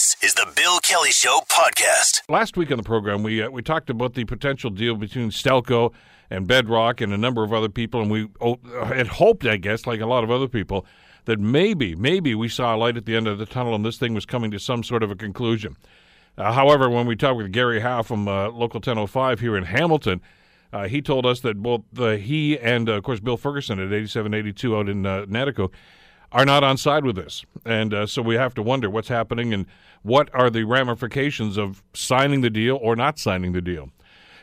This is the Bill Kelly Show podcast. Last week on the program, we uh, we talked about the potential deal between Stelco and Bedrock and a number of other people, and we oh, had hoped, I guess, like a lot of other people, that maybe, maybe we saw a light at the end of the tunnel and this thing was coming to some sort of a conclusion. Uh, however, when we talked with Gary Howe from uh, Local 1005 here in Hamilton, uh, he told us that both uh, he and, uh, of course, Bill Ferguson at 8782 out in uh, are not on side with this. And uh, so we have to wonder what's happening and what are the ramifications of signing the deal or not signing the deal.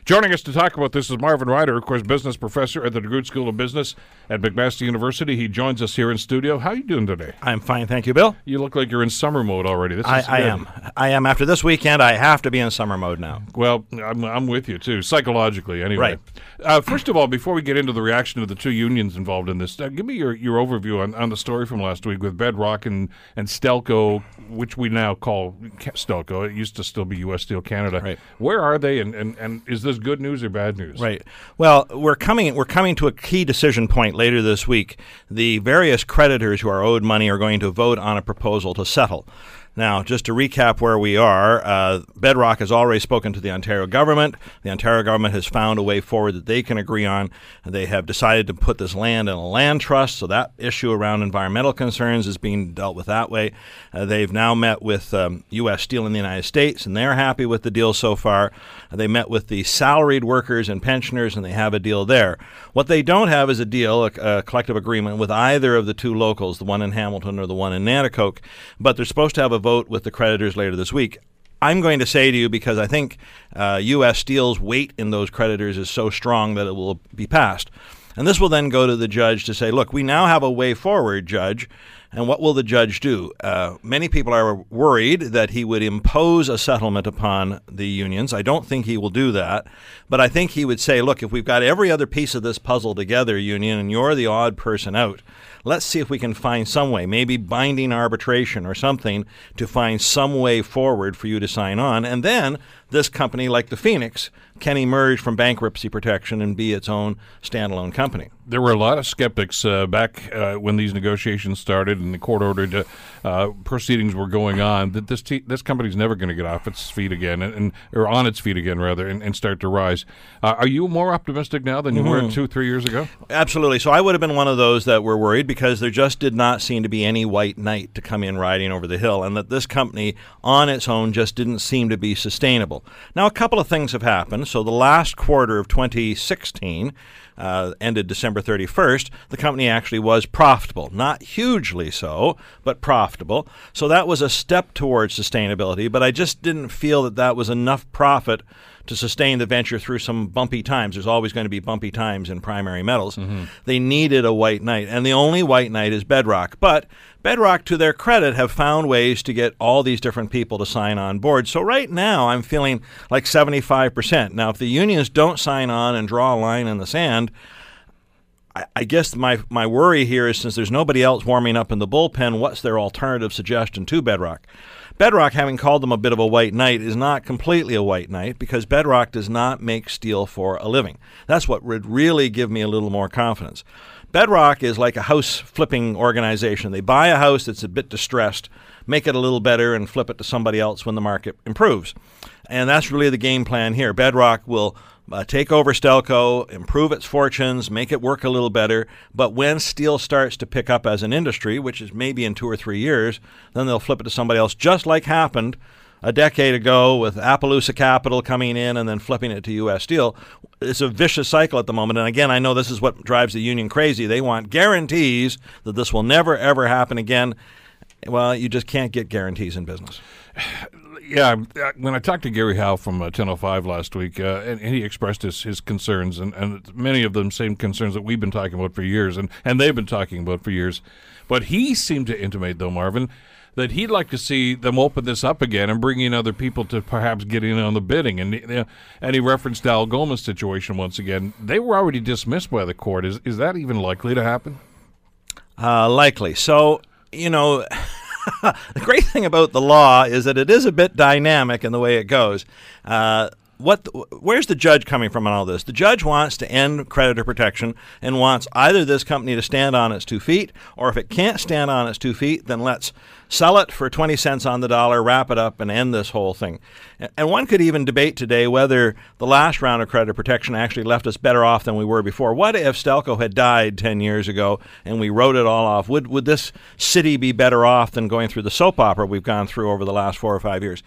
Joining us to talk about this is Marvin Ryder, of course, business professor at the DeGroote School of Business at McMaster University. He joins us here in studio. How are you doing today? I'm fine, thank you, Bill. You look like you're in summer mode already. This I, is I am. I am. After this weekend, I have to be in summer mode now. Well, I'm, I'm with you too, psychologically. Anyway, Right. uh, first of all, before we get into the reaction of the two unions involved in this, uh, give me your, your overview on, on the story from last week with Bedrock and and Stelco, which we now call Stelco. It used to still be U.S. Steel Canada. Right. Where are they, and, and, and is this good news or bad news? Right. Well, we're coming. We're coming to a key decision point later this week. The various creditors who are owed money are going to vote on a proposal to settle. Now, just to recap where we are, uh, Bedrock has already spoken to the Ontario government. The Ontario government has found a way forward that they can agree on. They have decided to put this land in a land trust, so that issue around environmental concerns is being dealt with that way. Uh, they've now met with um, U.S. Steel in the United States, and they're happy with the deal so far. Uh, they met with the salaried workers and pensioners, and they have a deal there. What they don't have is a deal, a, a collective agreement with either of the two locals, the one in Hamilton or the one in Nanticoke, but they're supposed to have a vote with the creditors later this week. I'm going to say to you because I think uh, U.S. Steel's weight in those creditors is so strong that it will be passed. And this will then go to the judge to say, look, we now have a way forward, judge. And what will the judge do? Uh, many people are worried that he would impose a settlement upon the unions. I don't think he will do that. But I think he would say, look, if we've got every other piece of this puzzle together, union, and you're the odd person out, let's see if we can find some way, maybe binding arbitration or something, to find some way forward for you to sign on. And then this company, like the Phoenix, can emerge from bankruptcy protection and be its own standalone company. There were a lot of skeptics uh, back uh, when these negotiations started and the court ordered uh, proceedings were going on that this te- this company's never going to get off its feet again and, and or on its feet again rather and, and start to rise. Uh, are you more optimistic now than you were two three years ago? Absolutely. So I would have been one of those that were worried because there just did not seem to be any white knight to come in riding over the hill, and that this company on its own just didn't seem to be sustainable. Now, a couple of things have happened. So the last quarter of 2016. Uh, ended December 31st, the company actually was profitable. Not hugely so, but profitable. So that was a step towards sustainability, but I just didn't feel that that was enough profit to sustain the venture through some bumpy times. There's always going to be bumpy times in primary metals. Mm-hmm. They needed a white knight, and the only white knight is Bedrock. But Bedrock, to their credit, have found ways to get all these different people to sign on board. So right now, I'm feeling like 75%. Now, if the unions don't sign on and draw a line in the sand, I, I guess my my worry here is since there's nobody else warming up in the bullpen, what's their alternative suggestion to Bedrock? Bedrock, having called them a bit of a white knight, is not completely a white knight because Bedrock does not make steel for a living. That's what would really give me a little more confidence. Bedrock is like a house flipping organization. They buy a house that's a bit distressed, make it a little better, and flip it to somebody else when the market improves. And that's really the game plan here. Bedrock will uh, take over Stelco, improve its fortunes, make it work a little better. But when steel starts to pick up as an industry, which is maybe in two or three years, then they'll flip it to somebody else, just like happened a decade ago with Appaloosa Capital coming in and then flipping it to U.S. Steel. It's a vicious cycle at the moment. And again, I know this is what drives the union crazy. They want guarantees that this will never, ever happen again. Well, you just can't get guarantees in business. Yeah, uh, when I talked to Gary Howe from uh, 1005 last week, uh, and, and he expressed his, his concerns, and, and many of them same concerns that we've been talking about for years, and, and they've been talking about for years. But he seemed to intimate, though, Marvin, that he'd like to see them open this up again and bring in other people to perhaps get in on the bidding. And uh, and he referenced Algoma's situation once again. They were already dismissed by the court. Is is that even likely to happen? Uh, likely. So, you know, the great thing about the law is that it is a bit dynamic in the way it goes. Uh, what the, where's the judge coming from on all this? The judge wants to end creditor protection and wants either this company to stand on its two feet, or if it can't stand on its two feet, then let's Sell it for 20 cents on the dollar, wrap it up, and end this whole thing. And one could even debate today whether the last round of creditor protection actually left us better off than we were before. What if Stelco had died 10 years ago and we wrote it all off? Would, would this city be better off than going through the soap opera we've gone through over the last four or five years?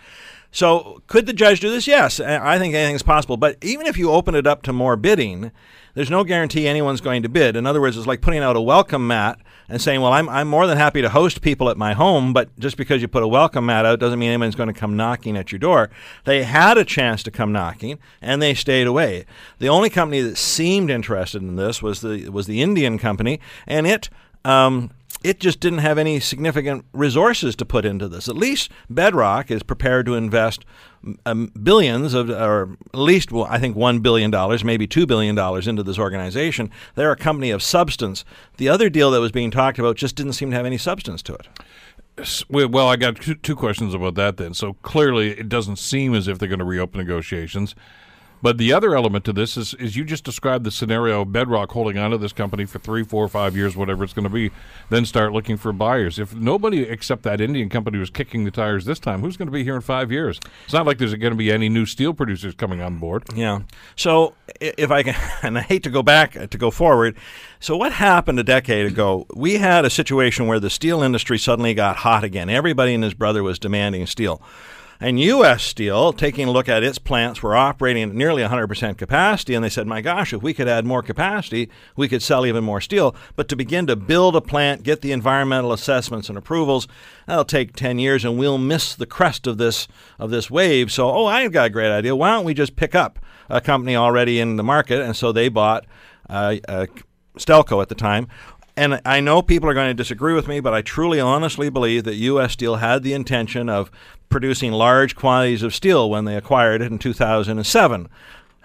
So, could the judge do this? Yes, I think anything's possible. But even if you open it up to more bidding, there's no guarantee anyone's going to bid. In other words, it's like putting out a welcome mat and saying, well, I'm, I'm more than happy to host people at my home, but just because you put a welcome mat out doesn't mean anyone's going to come knocking at your door. They had a chance to come knocking, and they stayed away. The only company that seemed interested in this was the was the Indian company, and it. Um, it just didn't have any significant resources to put into this. At least Bedrock is prepared to invest um, billions of, or at least well, I think one billion dollars, maybe two billion dollars into this organization. They're a company of substance. The other deal that was being talked about just didn't seem to have any substance to it. Well, I got two questions about that then. So clearly, it doesn't seem as if they're going to reopen negotiations. But the other element to this is, is you just described the scenario of Bedrock holding on to this company for three, four, five years, whatever it's going to be, then start looking for buyers. If nobody except that Indian company was kicking the tires this time, who's going to be here in five years? It's not like there's going to be any new steel producers coming on board. Yeah. So if I can, and I hate to go back uh, to go forward. So what happened a decade ago? We had a situation where the steel industry suddenly got hot again. Everybody and his brother was demanding steel. And U.S. Steel, taking a look at its plants, were operating at nearly 100% capacity, and they said, my gosh, if we could add more capacity, we could sell even more steel. But to begin to build a plant, get the environmental assessments and approvals, that'll take 10 years, and we'll miss the crest of this, of this wave. So, oh, I've got a great idea. Why don't we just pick up a company already in the market? And so they bought uh, uh, Stelco at the time and I know people are going to disagree with me, but I truly, honestly believe that U.S. Steel had the intention of producing large quantities of steel when they acquired it in 2007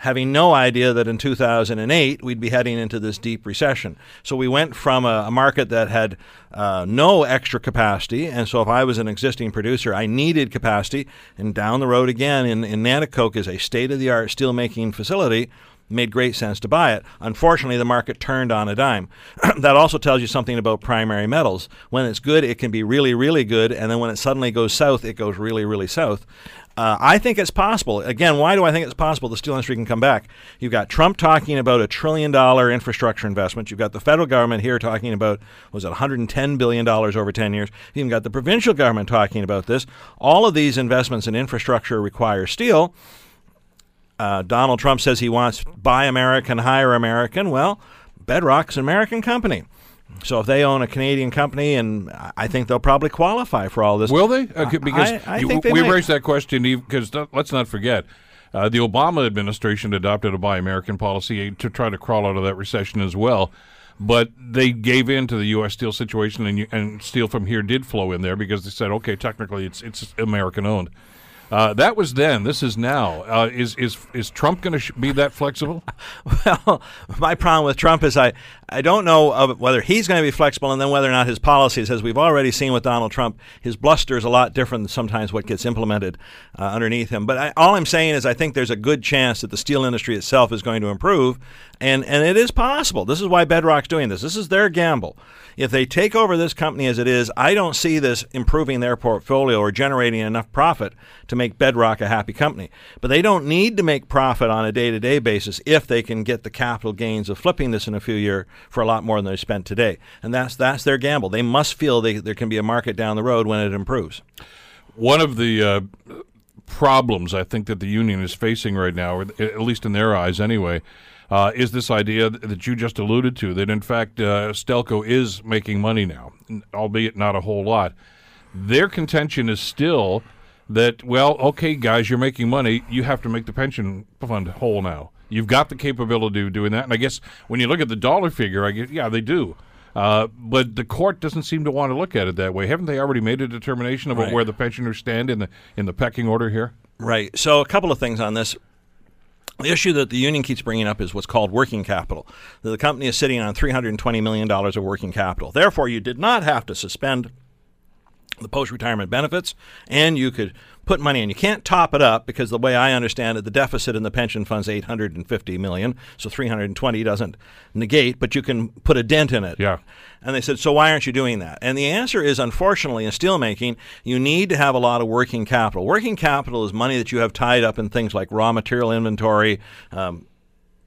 having no idea that in 2008 we'd be heading into this deep recession. So we went from a, a market that had uh, no extra capacity, and so if I was an existing producer, I needed capacity. And down the road again in, in Nanticoke is a state of the art steelmaking facility made great sense to buy it. Unfortunately, the market turned on a dime. that also tells you something about primary metals. When it's good, it can be really, really good, and then when it suddenly goes south, it goes really, really south. Uh, I think it's possible. Again, why do I think it's possible the steel industry can come back? You've got Trump talking about a trillion dollar infrastructure investment. You've got the federal government here talking about, was it 110 billion dollars over 10 years? You've even got the provincial government talking about this. All of these investments in infrastructure require steel. Uh, Donald Trump says he wants buy American, hire American. Well, Bedrock's an American company. So if they own a Canadian company, and I think they'll probably qualify for all this. Will they? Uh, because I, I you, we might. raised that question because let's not forget. Uh, the Obama administration adopted a buy American policy to try to crawl out of that recession as well. But they gave in to the U.S. steel situation, and, and steel from here did flow in there because they said, okay, technically it's it's American owned. Uh, that was then. This is now. Uh, is is is Trump going to sh- be that flexible? well, my problem with Trump is I I don't know whether he's going to be flexible, and then whether or not his policies, as we've already seen with Donald Trump, his bluster is a lot different than sometimes what gets implemented uh, underneath him. But I, all I'm saying is I think there's a good chance that the steel industry itself is going to improve, and and it is possible. This is why Bedrock's doing this. This is their gamble. If they take over this company as it is, I don't see this improving their portfolio or generating enough profit to make Bedrock a happy company. But they don't need to make profit on a day to day basis if they can get the capital gains of flipping this in a few years for a lot more than they spent today. And that's, that's their gamble. They must feel they, there can be a market down the road when it improves. One of the uh, problems I think that the union is facing right now, or at least in their eyes anyway, uh, is this idea that you just alluded to that in fact uh, Stelco is making money now, albeit not a whole lot. Their contention is still that well, okay, guys, you're making money. You have to make the pension fund whole now. You've got the capability of doing that, and I guess when you look at the dollar figure, I guess yeah, they do. Uh, but the court doesn't seem to want to look at it that way. Haven't they already made a determination about right. where the pensioners stand in the in the pecking order here? Right. So a couple of things on this. The issue that the union keeps bringing up is what's called working capital. The company is sitting on $320 million of working capital. Therefore, you did not have to suspend the post retirement benefits, and you could put money in. You can't top it up because the way I understand it, the deficit in the pension fund's 850 million, so 320 doesn't negate, but you can put a dent in it. Yeah. And they said, so why aren't you doing that? And the answer is, unfortunately, in steelmaking, you need to have a lot of working capital. Working capital is money that you have tied up in things like raw material inventory. Um,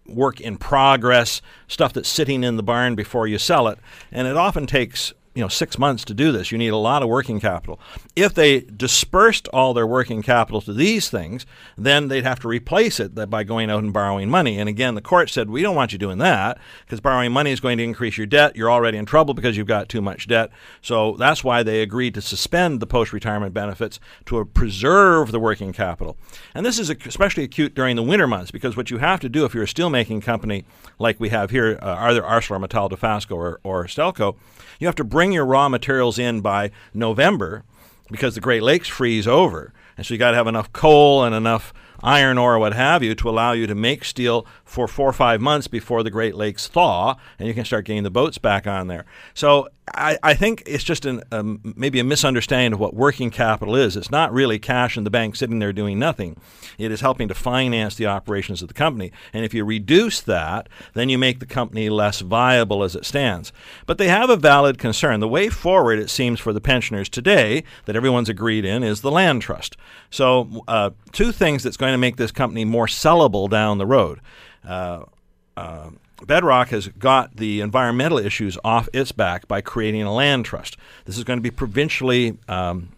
work in progress, stuff that's sitting in the barn before you sell it. And it often takes you know six months to do this. You need a lot of working capital. If they dispersed all their working capital to these things, then they'd have to replace it by going out and borrowing money. And again, the court said we don't want you doing that because borrowing money is going to increase your debt. You're already in trouble because you've got too much debt. So that's why they agreed to suspend the post-retirement benefits to preserve the working capital. And this is especially acute during the winter months because what you have to do if you're a steelmaking company like we have here, uh, either ArcelorMittal, Dofasco, or, or Stelco, you have to bring your raw materials in by November because the Great Lakes freeze over. And so you got to have enough coal and enough iron ore what have you to allow you to make steel for four or five months before the Great Lakes thaw and you can start getting the boats back on there. So I, I think it's just an, um, maybe a misunderstanding of what working capital is. It's not really cash in the bank sitting there doing nothing. It is helping to finance the operations of the company. And if you reduce that, then you make the company less viable as it stands. But they have a valid concern. The way forward, it seems, for the pensioners today that everyone's agreed in is the land trust. So, uh, two things that's going to make this company more sellable down the road. Uh, uh, Bedrock has got the environmental issues off its back by creating a land trust. This is going to be provincially, um,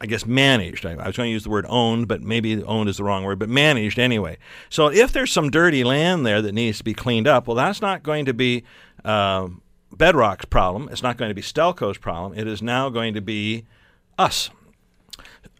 I guess, managed. I, I, was going to use the word owned, but maybe owned is the wrong word, but managed anyway. So if there's some dirty land there that needs to be cleaned up, well, that's not going to be uh, Bedrock's problem. It's not going to be Stelco's problem. It is now going to be us.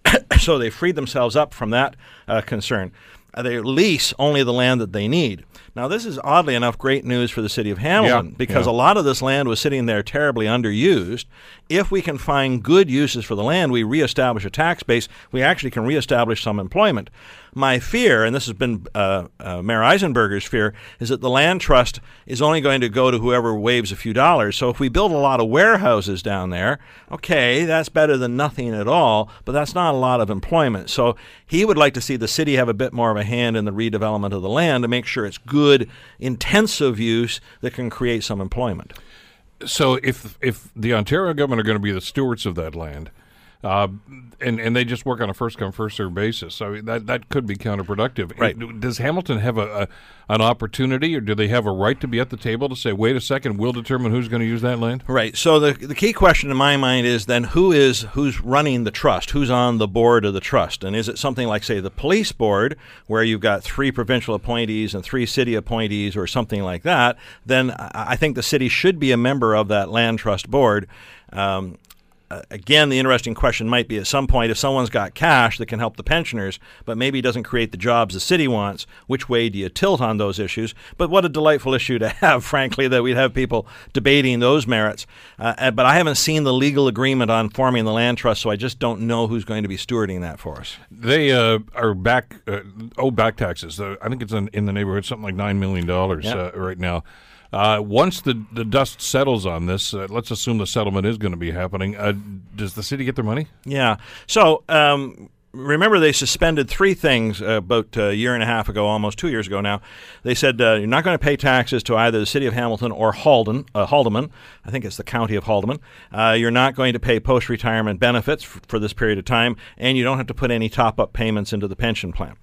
so they freed themselves up from that uh, concern. Uh, they lease only the land that they need. Now, this is oddly enough great news for the city of Hamilton yeah, because yeah. a lot of this land was sitting there terribly underused. If we can find good uses for the land, we reestablish a tax base, we actually can reestablish some employment. My fear, and this has been uh, uh, Mayor Eisenberger's fear, is that the land trust is only going to go to whoever waves a few dollars. So if we build a lot of warehouses down there, okay, that's better than nothing at all, but that's not a lot of employment. So he would like to see the city have a bit more of a hand in the redevelopment of the land to make sure it's good, intensive use that can create some employment. So if if the Ontario government are going to be the stewards of that land, uh, and and they just work on a first come first served basis. So that that could be counterproductive. Right. Does Hamilton have a, a, an opportunity, or do they have a right to be at the table to say, "Wait a second, we'll determine who's going to use that land"? Right. So the the key question in my mind is then who is who's running the trust? Who's on the board of the trust? And is it something like say the police board, where you've got three provincial appointees and three city appointees, or something like that? Then I think the city should be a member of that land trust board. Um, uh, again, the interesting question might be at some point if someone's got cash that can help the pensioners, but maybe doesn't create the jobs the city wants, which way do you tilt on those issues? But what a delightful issue to have, frankly, that we'd have people debating those merits. Uh, but I haven't seen the legal agreement on forming the land trust, so I just don't know who's going to be stewarding that for us. They uh, are back, uh, oh, back taxes. Uh, I think it's in, in, the neighborhood something like $9 million yep. right now. Uh, once the, the dust settles on this, uh, let's assume the settlement is going to be happening. Uh, does the city get their money? Yeah. So um, remember, they suspended three things uh, about a year and a half ago, almost two years ago now. They said uh, you're not going to pay taxes to either the city of Hamilton or Halden, uh, Haldimand. I think it's the county of Haldimand. you're not going to pay post retirement benefits f- for this period of time, and you don't have to put any top up payments into the pension plan.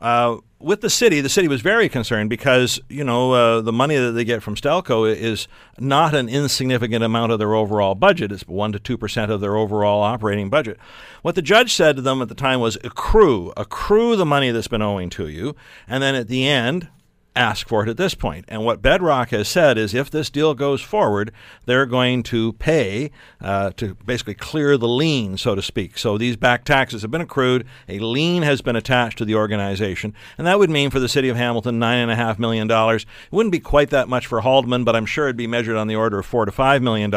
Uh, with the city, the city was very concerned because you know uh, the money that they get from Stelco is not an insignificant amount of their overall budget. It's one to two percent of their overall operating budget. What the judge said to them at the time was accrue, accrue the money that's been owing to you, and then at the end, ask for it at this point. And what Bedrock has said is if this deal goes forward, they're going to pay uh, to basically clear the lien, so to speak. So these back taxes have been accrued, a lien has been attached to the organization, and that would mean for the city of Hamilton $9.5 million. It wouldn't be quite that much for Haldimand, but I'm sure it'd be measured on the order of 4 to $5 million.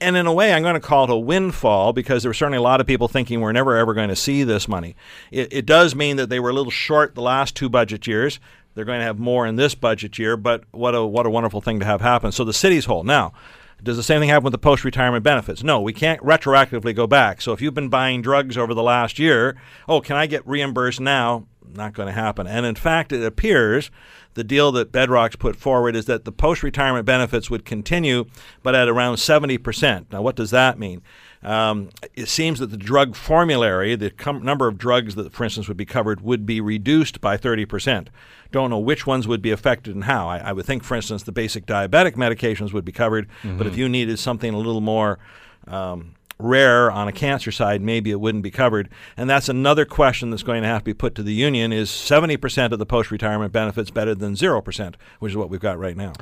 And in a way, I'm going to call it a windfall because there were certainly a lot of people thinking we're never ever going to see this money. It, it does mean that they were a little short the last two budget years. They're going to have more in this budget year, but what a what a wonderful thing to have happen. So the city's whole now. Does the same thing happen with the post retirement benefits? No, we can't retroactively go back. So if you've been buying drugs over the last year, oh, can I get reimbursed now? Not going to happen. And in fact, it appears the deal that Bedrock's put forward is that the post retirement benefits would continue, but at around 70%. Now, what does that mean? Um, it seems that the drug formulary, the com- number of drugs that, for instance, would be covered, would be reduced by 30%. Don't know which ones would be affected and how. I, I would think, for instance, the basic diabetic medications would be covered, mm-hmm. but if you needed something a little more um, rare on a cancer side, maybe it wouldn't be covered. And that's another question that's going to have to be put to the union is 70% of the post-retirement benefits better than 0%, which is what we've got right now.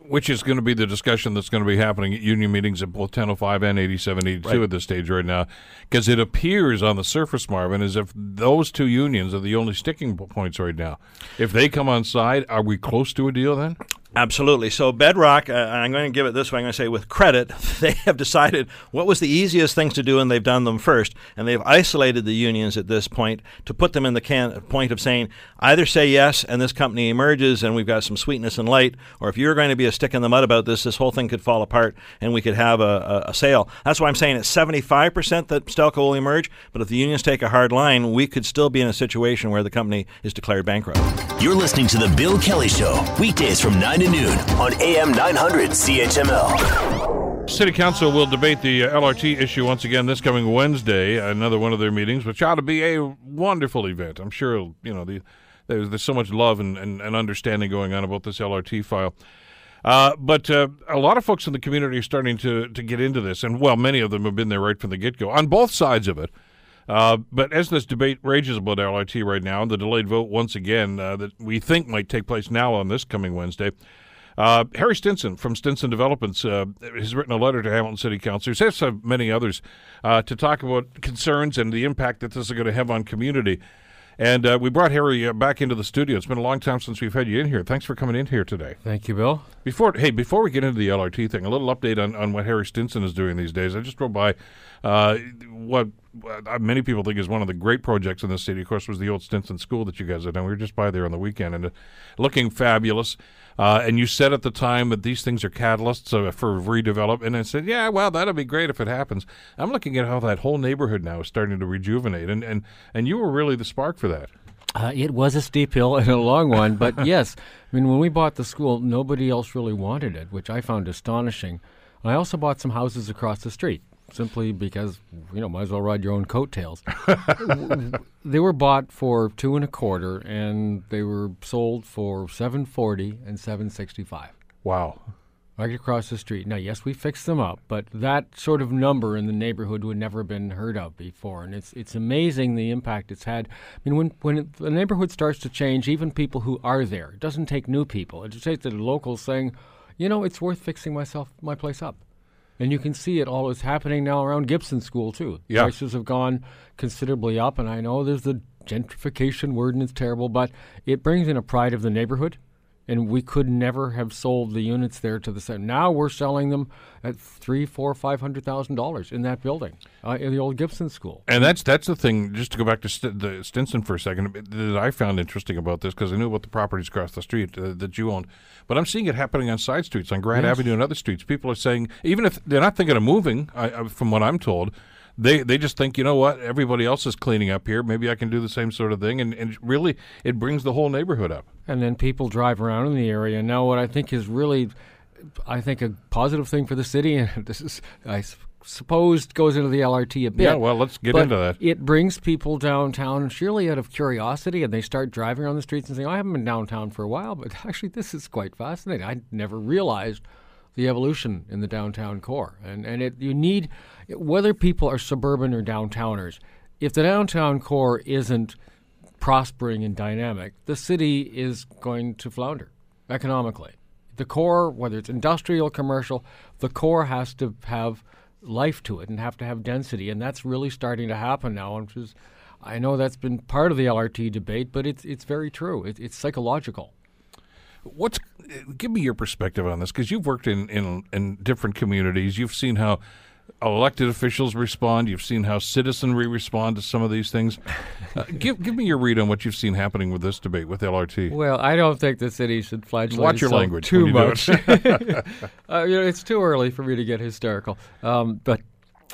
Which is going to be the discussion that's going to be happening at union meetings at both 1005 and 8782 right. at this stage right now. Because it appears on the surface, Marvin, as if those two unions are the only sticking points right now. If they come on side, are we close to a deal then? Absolutely. So Bedrock, uh, I'm going to give it this way. I'm going to say with credit, they have decided what was the easiest things to do, and they've done them first. And they've isolated the unions at this point to put them in the can- point of saying either say yes, and this company emerges, and we've got some sweetness and light, or if you're going to be a stick in the mud about this, this whole thing could fall apart, and we could have a, a, a sale. That's why I'm saying it's 75% that Stelco will emerge. But if the unions take a hard line, we could still be in a situation where the company is declared bankrupt. You're listening to the Bill Kelly Show weekdays from nine to noon on AM 900 CHML. City Council will debate the uh, LRT issue once again this coming Wednesday, another one of their meetings, which ought to be a wonderful event. I'm sure, you know, the, there's, there's so much love and, and, and understanding going on about this LRT file. Uh, but uh, a lot of folks in the community are starting to, to get into this, and well, many of them have been there right from the get go on both sides of it. Uh, but as this debate rages about LRT right now, the delayed vote once again uh, that we think might take place now on this coming Wednesday, uh, Harry Stinson from Stinson Developments uh, has written a letter to Hamilton City Councilors, as have many others, uh, to talk about concerns and the impact that this is going to have on community. And uh, we brought Harry uh, back into the studio. It's been a long time since we've had you in here. Thanks for coming in here today. Thank you, Bill. Before hey, before we get into the LRT thing, a little update on, on what Harry Stinson is doing these days. I just drove by uh, what uh, many people think is one of the great projects in the city. Of course, was the old Stinson School that you guys had done. We were just by there on the weekend and uh, looking fabulous. Uh, and you said at the time that these things are catalysts uh, for redevelopment. And I said, yeah, well, that'll be great if it happens. I'm looking at how that whole neighborhood now is starting to rejuvenate. And, and, and you were really the spark for that. Uh, it was a steep hill and a long one, but yes, I mean, when we bought the school, nobody else really wanted it, which I found astonishing. I also bought some houses across the street simply because you know might as well ride your own coattails. they were bought for two and a quarter, and they were sold for seven forty and seven sixty five. Wow. Right across the street. Now, yes, we fixed them up, but that sort of number in the neighborhood would never been heard of before, and it's it's amazing the impact it's had. I mean, when when it, the neighborhood starts to change, even people who are there, it doesn't take new people. It just takes the locals saying, you know, it's worth fixing myself my place up. And you can see it all is happening now around Gibson School too. Yeah. Prices have gone considerably up, and I know there's the gentrification word and it's terrible, but it brings in a pride of the neighborhood and we could never have sold the units there to the same. Now we're selling them at three, four, five hundred thousand dollars in that building, uh, in the old Gibson School. And that's that's the thing. Just to go back to St- the Stinson for a second, that I found interesting about this because I knew about the properties across the street uh, that you owned, but I'm seeing it happening on side streets, on Grand yes. Avenue and other streets. People are saying, even if they're not thinking of moving, I, from what I'm told, they they just think, you know what, everybody else is cleaning up here. Maybe I can do the same sort of thing, and, and really, it brings the whole neighborhood up. And then people drive around in the area. Now, what I think is really, I think a positive thing for the city, and this is I suppose goes into the LRT a bit. Yeah, well, let's get into that. It brings people downtown surely out of curiosity, and they start driving around the streets and saying, oh, "I haven't been downtown for a while, but actually, this is quite fascinating. I never realized." the evolution in the downtown core. And and it you need whether people are suburban or downtowners, if the downtown core isn't prospering and dynamic, the city is going to flounder economically. The core, whether it's industrial, commercial, the core has to have life to it and have to have density, and that's really starting to happen now. Which is, I know that's been part of the LRT debate, but it's it's very true. It, it's psychological. What's give me your perspective on this because you've worked in, in in different communities. You've seen how elected officials respond. You've seen how citizenry respond to some of these things. Uh, give give me your read on what you've seen happening with this debate with LRT. Well, I don't think the city should flagellate Watch your language too you much. uh, you know, it's too early for me to get hysterical. Um, but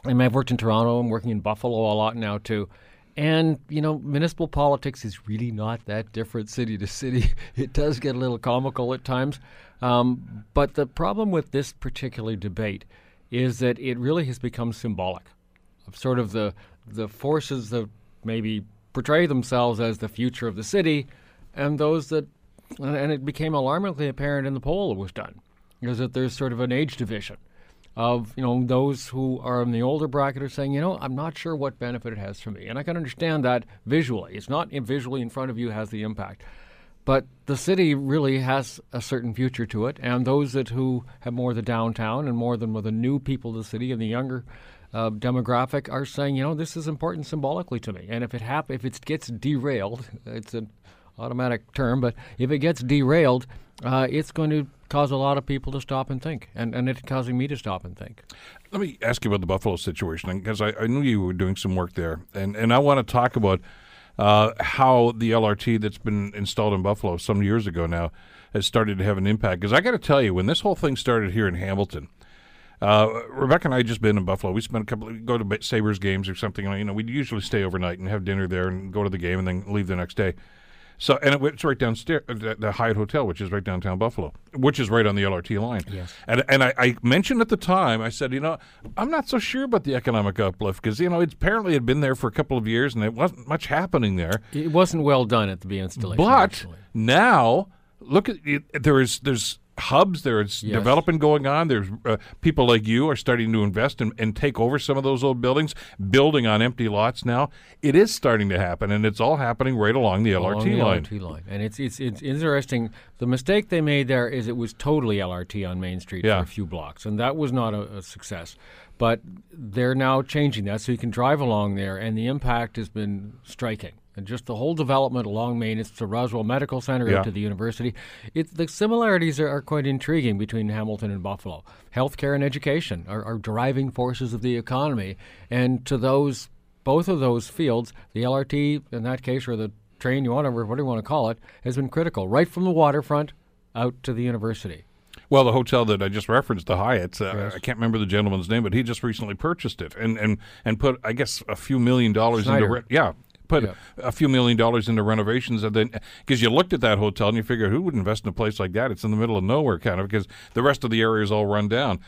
I mean, I've worked in Toronto. I'm working in Buffalo a lot now too. And you know, municipal politics is really not that different city to city. It does get a little comical at times. Um, but the problem with this particular debate is that it really has become symbolic of sort of the the forces that maybe portray themselves as the future of the city, and those that, and- it became alarmingly apparent in the poll that was done, is that there's sort of an age division of you know those who are in the older bracket are saying, you know, I'm not sure what benefit it has for me, and I can understand that visually. It's not visually in front of you has the impact. But the city really has a certain future to it, and those that who have more of the downtown and more than with the new people of the city and the younger uh, demographic are saying, you know, this is important symbolically to me. And if it hap- if it gets derailed, it's an automatic term, but if it gets derailed, uh, it's going to cause a lot of people to stop and think, and and it's causing me to stop and think. Let me ask you about the Buffalo situation because I, I knew you were doing some work there, and, and I want to talk about uh, how the LRT that's been installed in Buffalo some years ago now has started to have an impact. Because I got to tell you, when this whole thing started here in Hamilton, uh, Rebecca and I just been in Buffalo. We spent a couple, go to Sabres games or something. You know, we'd usually stay overnight and have dinner there and go to the game and then leave the next day. So, and it, it's right downstairs, uh, the, the Hyatt Hotel, which is right downtown Buffalo, which is right on the LRT line. Yes. And and I, I mentioned at the time, I said, you know, I'm not so sure about the economic uplift because you know it apparently had been there for a couple of years and it wasn't much happening there. It wasn't well done at the installation. But actually. now, look at it, there is there's hubs, there's Yes. development going on. There's uh, people like you are starting to invest and, and take over some of those old buildings, building on empty lots now. It is starting to happen, and it's all happening right along the along LRT the line. LRT line. And it's, it's it's interesting. The mistake they made there is it was totally LRT on Main Street Yeah. for a few blocks, and that was not a, a success. But they're now changing that, so you can drive along there, and the impact has been striking. And just the whole development along Main, it's the Roswell Medical Center Yeah. up to the university. It, the similarities are, are quite intriguing between Hamilton and Buffalo. Healthcare and education are, are driving forces of the economy, and to those both of those fields, the LRT in that case, or the train, you want to, whatever you want to call it, has been critical, right from the waterfront out to the university. Well, the hotel that I just referenced, the Hyatt, uh, I can't remember the gentleman's name, but he just recently purchased it and and, and put, I guess, a few million dollars into Snyder. re- yeah. Put Yeah. a few million dollars into renovations, and then because you looked at that hotel and you figure, who would invest in a place like that? It's in the middle of nowhere, kind of, because the rest of the area is all run down.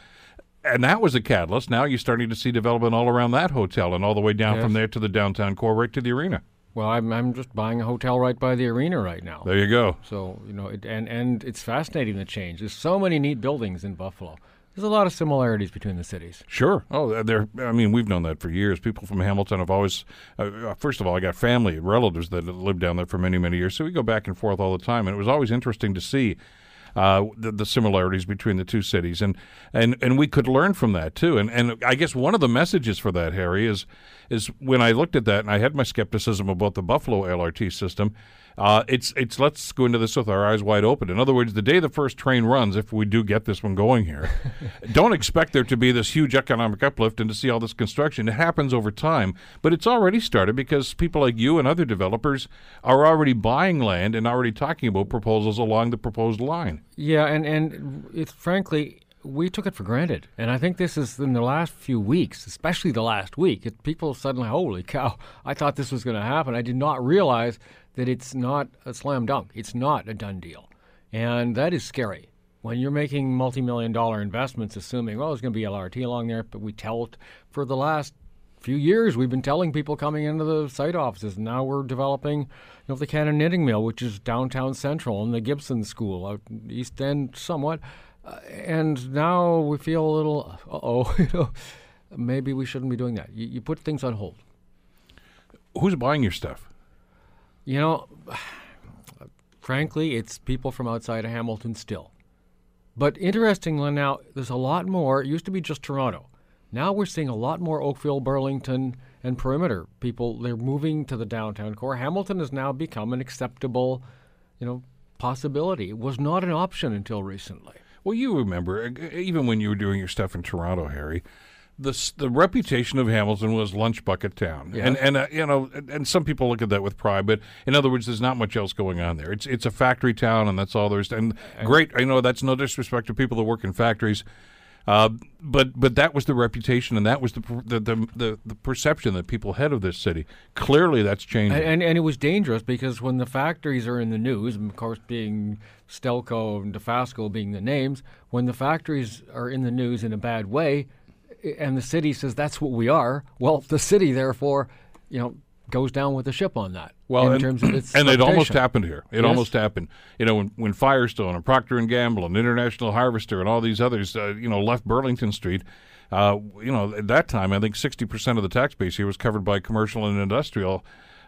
And that was a catalyst. Now you're starting to see development all around that hotel and all the way down Yes. from there to the downtown core, right to the arena. Well, I'm, I'm just buying a hotel right by the arena right now. There you go. So you know, it, and and it's fascinating the change. There's so many neat buildings in Buffalo. There's a lot of similarities between the cities. Sure. Oh, they're. I mean, we've known that for years. People from Hamilton have always. Uh, uh, first of all, I got family, relatives that lived down there for many, many years, so we go back and forth all the time, and it was always interesting to see. Uh, the, the similarities between the two cities, and, and and we could learn from that too. And and I guess one of the messages for that, Harry, is is when I looked at that and I had my skepticism about the Buffalo LRT system. Uh, it's it's let's go into this with our eyes wide open. In other words, the day the first train runs, if we do get this one going here, don't expect there to be this huge economic uplift and to see all this construction. It happens over time, but it's already started because people like you and other developers are already buying land and already talking about proposals along the proposed line. Yeah, and and it's frankly we took it for granted, and I think this is in the last few weeks, especially the last week. It, people suddenly, holy cow! I thought this was going to happen. I did not realize that it's not a slam dunk. It's not a done deal, and that is scary. When you're making multi-million dollar investments, assuming well, there's going to be LRT along there, but we tell it for the last few years we've been telling people coming into the site offices. Now we're developing, you know, the Cannon Knitting Mill, which is downtown Central, and the Gibson School out East End, somewhat. Uh, and now we feel a little, oh, you know, maybe we shouldn't be doing that. You, you put things on hold. Who's buying your stuff? You know, frankly, it's people from outside of Hamilton still. But interestingly, now there's a lot more. It used to be just Toronto. Now we're seeing a lot more Oakville, Burlington, and perimeter people. They're moving to the downtown core. Hamilton has now become an acceptable, you know, possibility. It was not an option until recently. Well, you remember, uh, even when you were doing your stuff in Toronto, Harry, the the reputation of Hamilton was lunch bucket town, and and uh, you know, and- and some people look at that with pride. But in other words, there's not much else going on there. It's it's a factory town, and that's all there's. And great, I know that's no disrespect to people that work in factories, uh, but but that was the reputation, and that was the the, the the the perception that people had of this city. Clearly, that's changing. And, and and it was dangerous because when the factories are in the news, and of course being Stelco and Dofasco being the names, when the factories are in the news in a bad way, and the city says that's what we are, well, the city therefore, you know, goes down with the ship on that. Well, in and, terms of its and it almost happened here. It Yes. almost happened. You know, when, when Firestone and Procter and Gamble and International Harvester and all these others, uh, you know, left Burlington Street. Uh, you know, at that time, I think sixty percent of the tax base here was covered by commercial and industrial.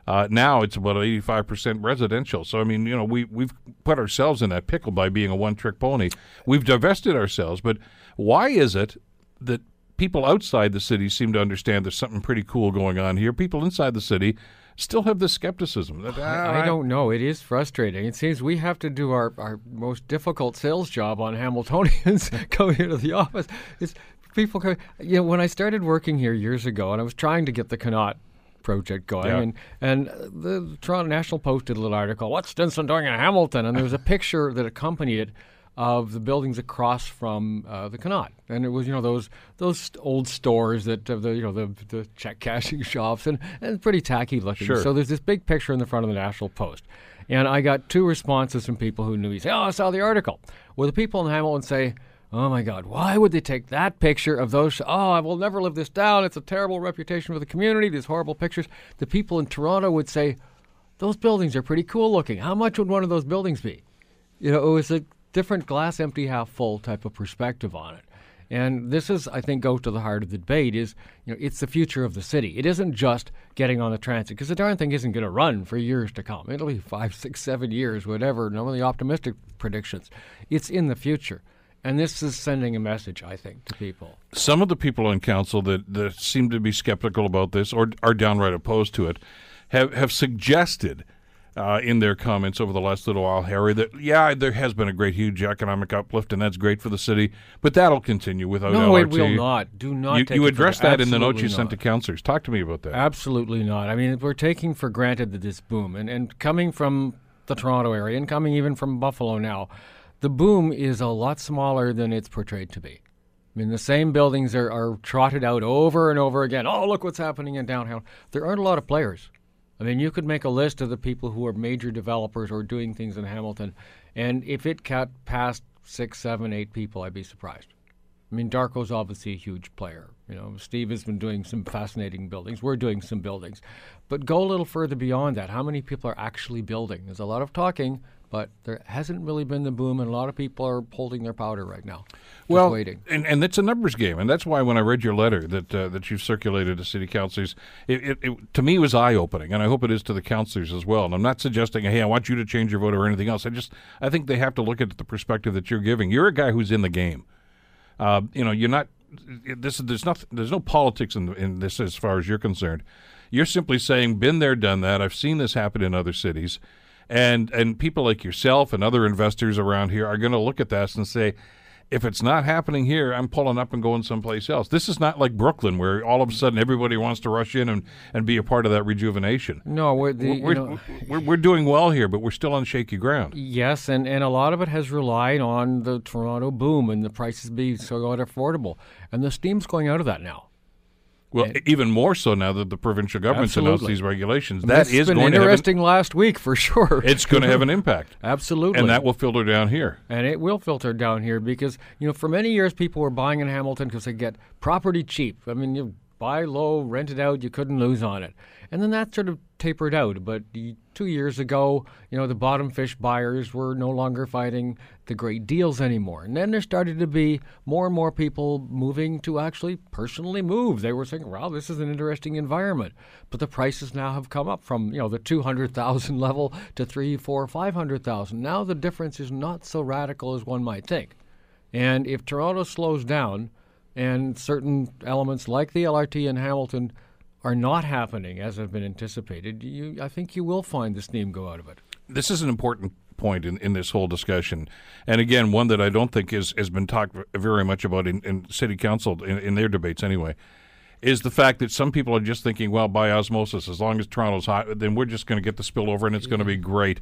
Uh, now it's about eighty-five percent residential. So I mean, you know, we we've put ourselves in that pickle by being a one-trick pony. We've divested ourselves. But why is it that people outside the city seem to understand there's something pretty cool going on here? People inside the city still have this skepticism. That, "Ah, I don't know. It is frustrating. It seems we have to do our, our most difficult sales job on Hamiltonians coming into the office. It's people coming. You know, when I started working here years ago, and I was trying to get the Connaught project going, Yeah. and and the Toronto National Post did a little article. What's Stinson doing in Hamilton? And there was a picture that accompanied it of the buildings across from uh, the Connaught, and it was you know those those old stores that uh, the you know the the check cashing shops and and pretty tacky looking. Sure. So there's this big picture in the front of the National Post, and I got two responses from people who knew. me. said, "Oh, I saw the article." Well, the people in Hamilton say. Oh my God! Why would they take that picture of those? Oh, I will never live this down. It's a terrible reputation for the community. These horrible pictures. The people in Toronto would say, "Those buildings are pretty cool looking. How much would one of those buildings be?" You know, it was a different glass empty, half full type of perspective on it. And this is, I think, goes to the heart of the debate is, you know, it's the future of the city. It isn't just getting on the transit, because the darn thing isn't going to run for years to come. It'll be five, six, seven years, whatever, none of the optimistic predictions. It's in the future. And this is sending a message, I think, to people. some of the people on council that, that seem to be skeptical about this or are downright opposed to it have, have suggested uh, in their comments over the last little while, Harry, that yeah, there has been a great, huge economic uplift, and that's great for the city, but that'll continue without No, it will not. Do not You, you addressed that in the note you sent to not. councillors. Talk to me about that. Absolutely not. I mean, we're taking for granted that this boom, and, and coming from the Toronto area and coming even from Buffalo now, the boom is a lot smaller than it's portrayed to be. I mean, the same buildings are, are trotted out over and over again. Oh, look what's happening in downtown. There aren't a lot of players. I mean, you could make a list of the people who are major developers or doing things in Hamilton, and if it got past six, seven, eight people, I'd be surprised. I mean, Darko's obviously a huge player. You know, Steve has been doing some fascinating buildings. We're doing some buildings. But go a little further beyond that. How many people are actually building? There's a lot of talking, but there hasn't really been the boom, and a lot of people are holding their powder right now. Just well, waiting. and and it's a numbers game, and that's why when I read your letter that uh, that you've circulated to city councillors, it, it, it to me was eye opening, and I hope it is to the councillors as well. And I'm not suggesting, hey, I want you to change your vote or anything else. I just I think they have to look at the perspective that you're giving. You're a guy who's in the game. Uh, you know, you're not. This there's nothing. There's no politics in in this as far as you're concerned. You're simply saying, been there, done that. I've seen this happen in other cities, and and people like yourself and other investors around here are going to look at this and say, if it's not happening here, I'm pulling up and going someplace else. This is not like Brooklyn, where all of a sudden everybody wants to rush in and, and be a part of that rejuvenation. No, we're, the, We're, know, we're, we're doing well here, but we're still on shaky ground. Yes, and, and a lot of it has relied on the Toronto boom and the prices being so unaffordable. And the steam's going out of that now. Well, even more so now that the provincial government's announced these regulations. That is been going to have an, interesting last week for sure. it's going to have an impact, Absolutely. and that will filter down here. And it will filter down here because, you know, for many years people were buying in Hamilton because they get property cheap. I mean, you buy low, rent it out, you couldn't lose on it. And then that sort of tapered out. But two years ago, you know, the bottom fish buyers were no longer fighting the great deals anymore. And then there started to be more and more people moving to actually personally move. They were saying, wow, this is an interesting environment. But the prices now have come up from, you know, the 200,000 level to three, four, 500,000. Now the difference is not so radical as one might think. And if Toronto slows down and certain elements like the LRT in Hamilton are not happening as have been anticipated, you, I think you will find the steam go out of it. This is an important point in, in this whole discussion, and again, one that I don't think is, has been talked very much about in, in city council in, in their debates anyway, is the fact that some people are just thinking, well, by osmosis, as long as Toronto's hot, then we're just going to get the spillover and it's going to be great.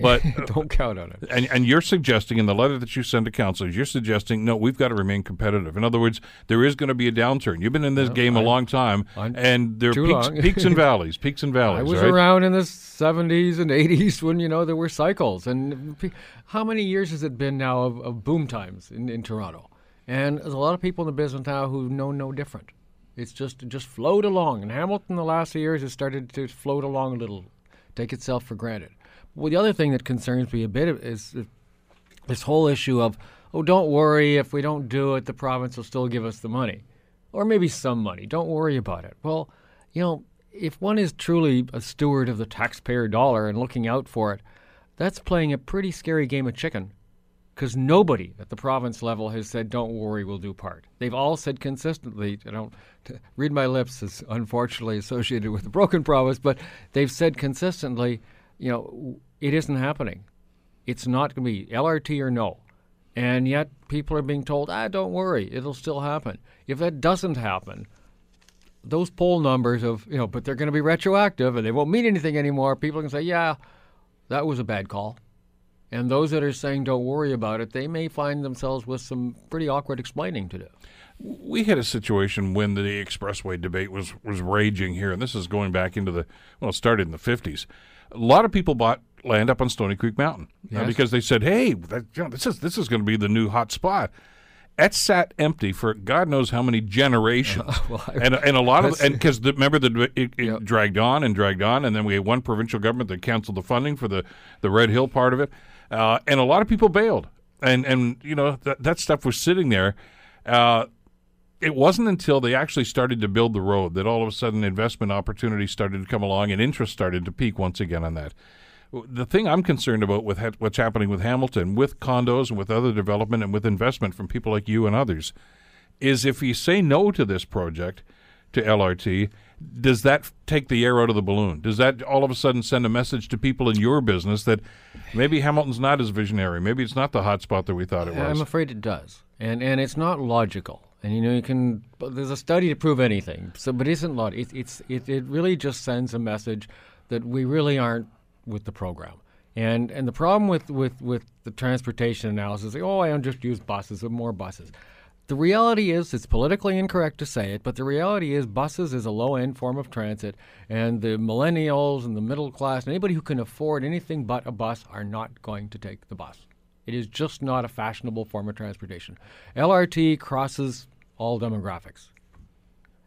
But don't count on it. and, and you're suggesting in the letter that you send to councilors, you're suggesting no, we've got to remain competitive. In other words, there is going to be a downturn. You've been in this game a long time, I'm and there are peaks, peaks and valleys, peaks and valleys. I was right? around in the 70s and 80s when, you know, there were cycles. And how many years has it been now of, of boom times in, in Toronto? And there's a lot of people in the business now who know no different. It's just it just flowed along. And Hamilton, the last years, has started to float along a little, take itself for granted. Well, the other thing that concerns me a bit is this whole issue of, oh, don't worry, if we don't do it, the province will still give us the money. Or maybe some money. Don't worry about it. Well, you know, if one is truly a steward of the taxpayer dollar and looking out for it, that's playing a pretty scary game of chicken because nobody at the province level has said, "Don't worry, we'll do part." They've all said consistently. I don't read my lips is unfortunately associated with the broken promise, but they've said consistently, you know, it isn't happening. It's not going to be LRT or no, and yet people are being told, "Ah, don't worry, it'll still happen." If that doesn't happen, those poll numbers of you know, but they're going to be retroactive and they won't mean anything anymore. People can say, "Yeah, that was a bad call." And those that are saying don't worry about it, they may find themselves with some pretty awkward explaining to do. we had a situation when the expressway debate was was raging here, and this is going back into the well, it started in the fifties. A lot of people bought land up on Stoney Creek Mountain uh, because they said, "Hey, that, you know, this is this is going to be the new hot spot." That sat empty for God knows how many generations, well, I- and and a lot of and because remember the it, it Yep. dragged on and dragged on, and then we had one provincial government that canceled the funding for the the Red Hill part of it, uh, and a lot of people bailed, and and you know that that stuff was sitting there. Uh, it wasn't until they actually started to build the road that all of a sudden investment opportunities started to come along and interest started to peak once again on that. The thing I'm concerned about with ha- what's happening with Hamilton, with condos and with other development and with investment from people like you and others, is if you say no to this project, to LRT, does that take the air out of the balloon? Does that all of a sudden send a message to people in your business that maybe Hamilton's not as visionary, maybe it's not the hot spot that we thought it was? I'm afraid it does, and and it's not logical. And you know, you can. There's a study to prove anything. So, but it isn't lot. It, it's it, it really just sends a message that we really aren't with the program. And and the problem with with with the transportation analysis, oh, I don't just use buses or more buses. The reality is, it's politically incorrect to say it, but the reality is, buses is a low end form of transit, and the millennials and the middle class, and anybody who can afford anything but a bus, are not going to take the bus. It is just not a fashionable form of transportation. LRT crosses all demographics.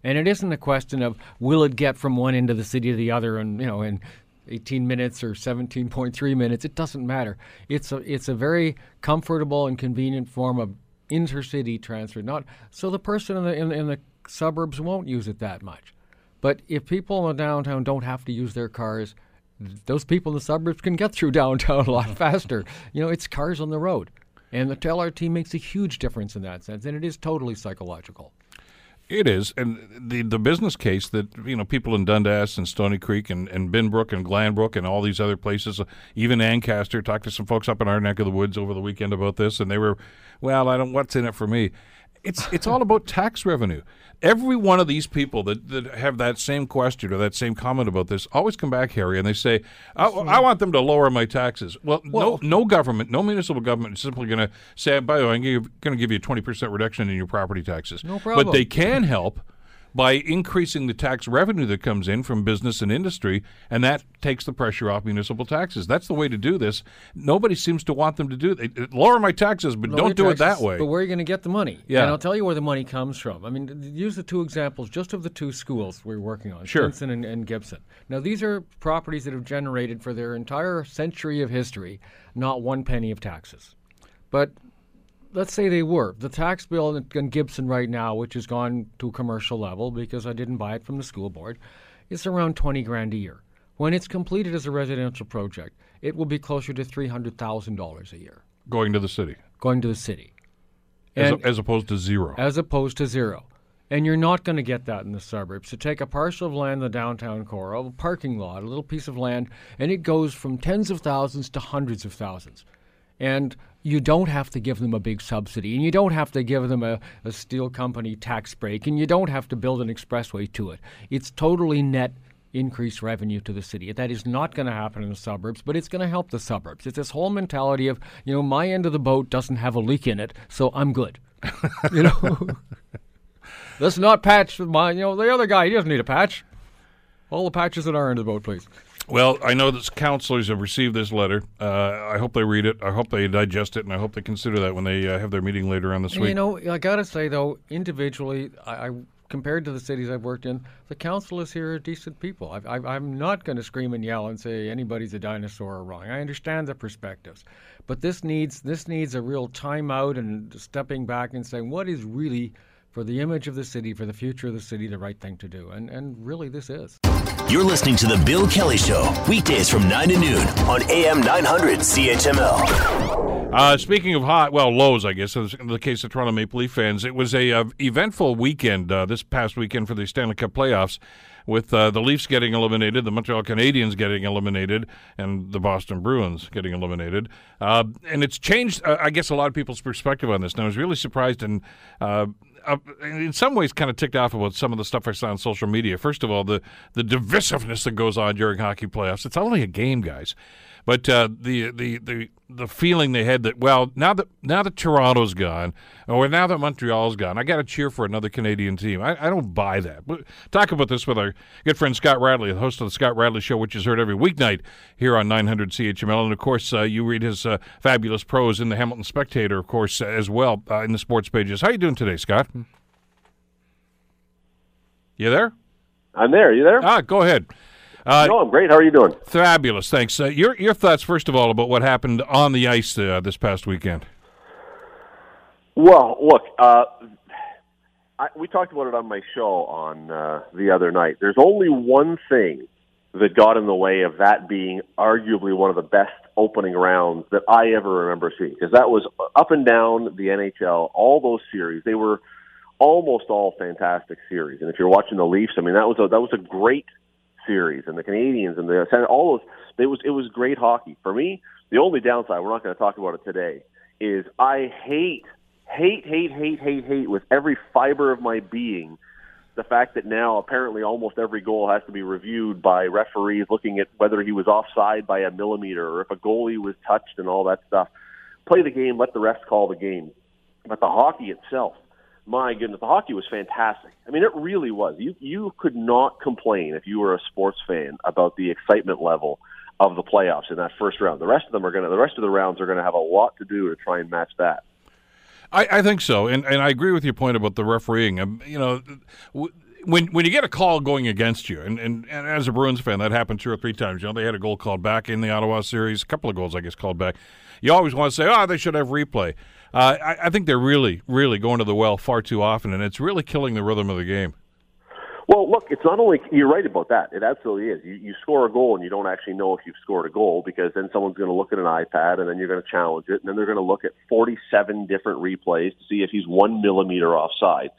And it isn't a question of will it get from one end of the city to the other and you know in 18 minutes or 17.3 minutes it doesn't matter. It's a it's a very comfortable and convenient form of intercity transfer. Not so the person in the in, in the suburbs won't use it that much. But if people in the downtown don't have to use their cars, those people in the suburbs can get through downtown a lot faster. You know, it's cars on the road. And the LRT makes a huge difference in that sense, and it is totally psychological. It is, and the the business case that you know people in Dundas and Stoney Creek and, and Binbrook and Glanbrook and all these other places, uh, even Ancaster, talked to some folks up in our neck of the woods over the weekend about this, and they were, well, I don't. What's in it for me? It's it's all about tax revenue. Every one of these people that, that have that same question or that same comment about this always come back, Harry, and they say, I, I want them to lower my taxes. Well, Well- no, no government, no municipal government is simply going to say, by the way, I'm going to give you a 20% reduction in your property taxes. No problem. But they can help by increasing the tax revenue that comes in from business and industry, and that takes the pressure off municipal taxes. That's the way to do this. Nobody seems to want them to do it. Lower my taxes, but Lower don't do it that way. But where are you going to get the money? Yeah. And I'll tell you where the money comes from. I mean, use the two examples just of the two schools we're working on, Sure. Stinson and, and Gibson. Now, these are properties that have generated for their entire century of history not one penny of taxes. But let's say they were. The tax bill in, Gibson right now, which has gone to a commercial level because I didn't buy it from the school board, is around 20 grand a year. When it's completed as a residential project, it will be closer to $300,000 a year going to the city, going to the city. as, And- as opposed to zero. as opposed to zero. And you're not going to get that in the suburbs. To take a parcel of land in the downtown core, a parking lot, a little piece of land, and it goes from tens of thousands to hundreds of thousands. And you don't have to give them a big subsidy, and you don't have to give them a, a steel company tax break, and you don't have to build an expressway to it. It's totally net increased revenue to the city. That is not going to happen in the suburbs, but it's going to help the suburbs. It's this whole mentality of, you know, my end of the boat doesn't have a leak in it, so I'm good. you know, let's not patch my, you know, the other guy, he doesn't need a patch. All the patches at our end of the boat, please. Well, I know that counselors have received this letter. Uh, I hope they read it. I hope they digest it, and I hope they consider that when they uh, have their meeting later on this week. You know, I got to say, though, individually, I, I compared to the cities I've worked in, the councillors here are decent people. I, am not going to scream and yell and say anybody's a dinosaur or wrong. I understand the perspectives, but this needs this needs a real timeout and stepping back and saying what is really for the image of the city, for the future of the city, the right thing to do. And and really, this is. You're listening to the Bill Kelly Show weekdays from nine to noon on AM 900 CHML. Uh, speaking of hot, well, lows, I guess, in the case of Toronto Maple Leaf fans, it was a uh, eventful weekend uh, this past weekend for the Stanley Cup playoffs, with uh, the Leafs getting eliminated, the Montreal Canadiens getting eliminated, and the Boston Bruins getting eliminated. Uh, and it's changed, uh, I guess, a lot of people's perspective on this. And I was really surprised and in some ways kind of ticked off about some of the stuff I saw on social media. First of all, the the divisiveness that goes on during hockey playoffs. It's only a game, guys. But uh, the the the the feeling they had that well now that now that Toronto's gone or now that Montreal's gone, I got to cheer for another Canadian team. I, I don't buy that. But talk about this with our good friend Scott Radley, the host of the Scott Radley Show, which is heard every weeknight here on 900 CHML, and of course uh, you read his uh, fabulous prose in the Hamilton Spectator, of course, as well uh, in the sports pages. How you doing today, Scott? You there? I'm there. You there? Ah, go ahead. Uh, no, I'm great. How are you doing? Fabulous, thanks. Uh, your your thoughts, first of all, about what happened on the ice uh, this past weekend. Well, look, uh, I, we talked about it on my show on uh, the other night. There's only one thing that got in the way of that being arguably one of the best opening rounds that I ever remember seeing, because that was up and down the NHL, all those series. They were almost all fantastic series. And if you're watching the Leafs, I mean, that was a, that was a great series and the Canadians and the all those. It was it was great hockey for me. The only downside we're not going to talk about it today is I hate hate hate hate hate hate with every fiber of my being the fact that now apparently almost every goal has to be reviewed by referees looking at whether he was offside by a millimeter or if a goalie was touched and all that stuff. Play the game, let the refs call the game. But the hockey itself, my goodness, the hockey was fantastic. I mean, it really was. You you could not complain if you were a sports fan about the excitement level of the playoffs in that first round. The rest of them are going to the rest of the rounds are going to have a lot to do to try and match that. I, I think so, and and I agree with your point about the refereeing. Um, you know. W- when when you get a call going against you, and, and, and as a Bruins fan, that happened two or three times. You know, they had a goal called back in the Ottawa series, a couple of goals, I guess, called back. You always want to say, oh, they should have replay. Uh, I, I, think they're really, really going to the well far too often, and it's really killing the rhythm of the game. Well, look, it's not only you're right about that. It absolutely is. You, you score a goal and you don't actually know if you've scored a goal because then someone's going to look at an iPad and then you're going to challenge it, and then they're going to look at 47 different replays to see if he's one millimeter offside.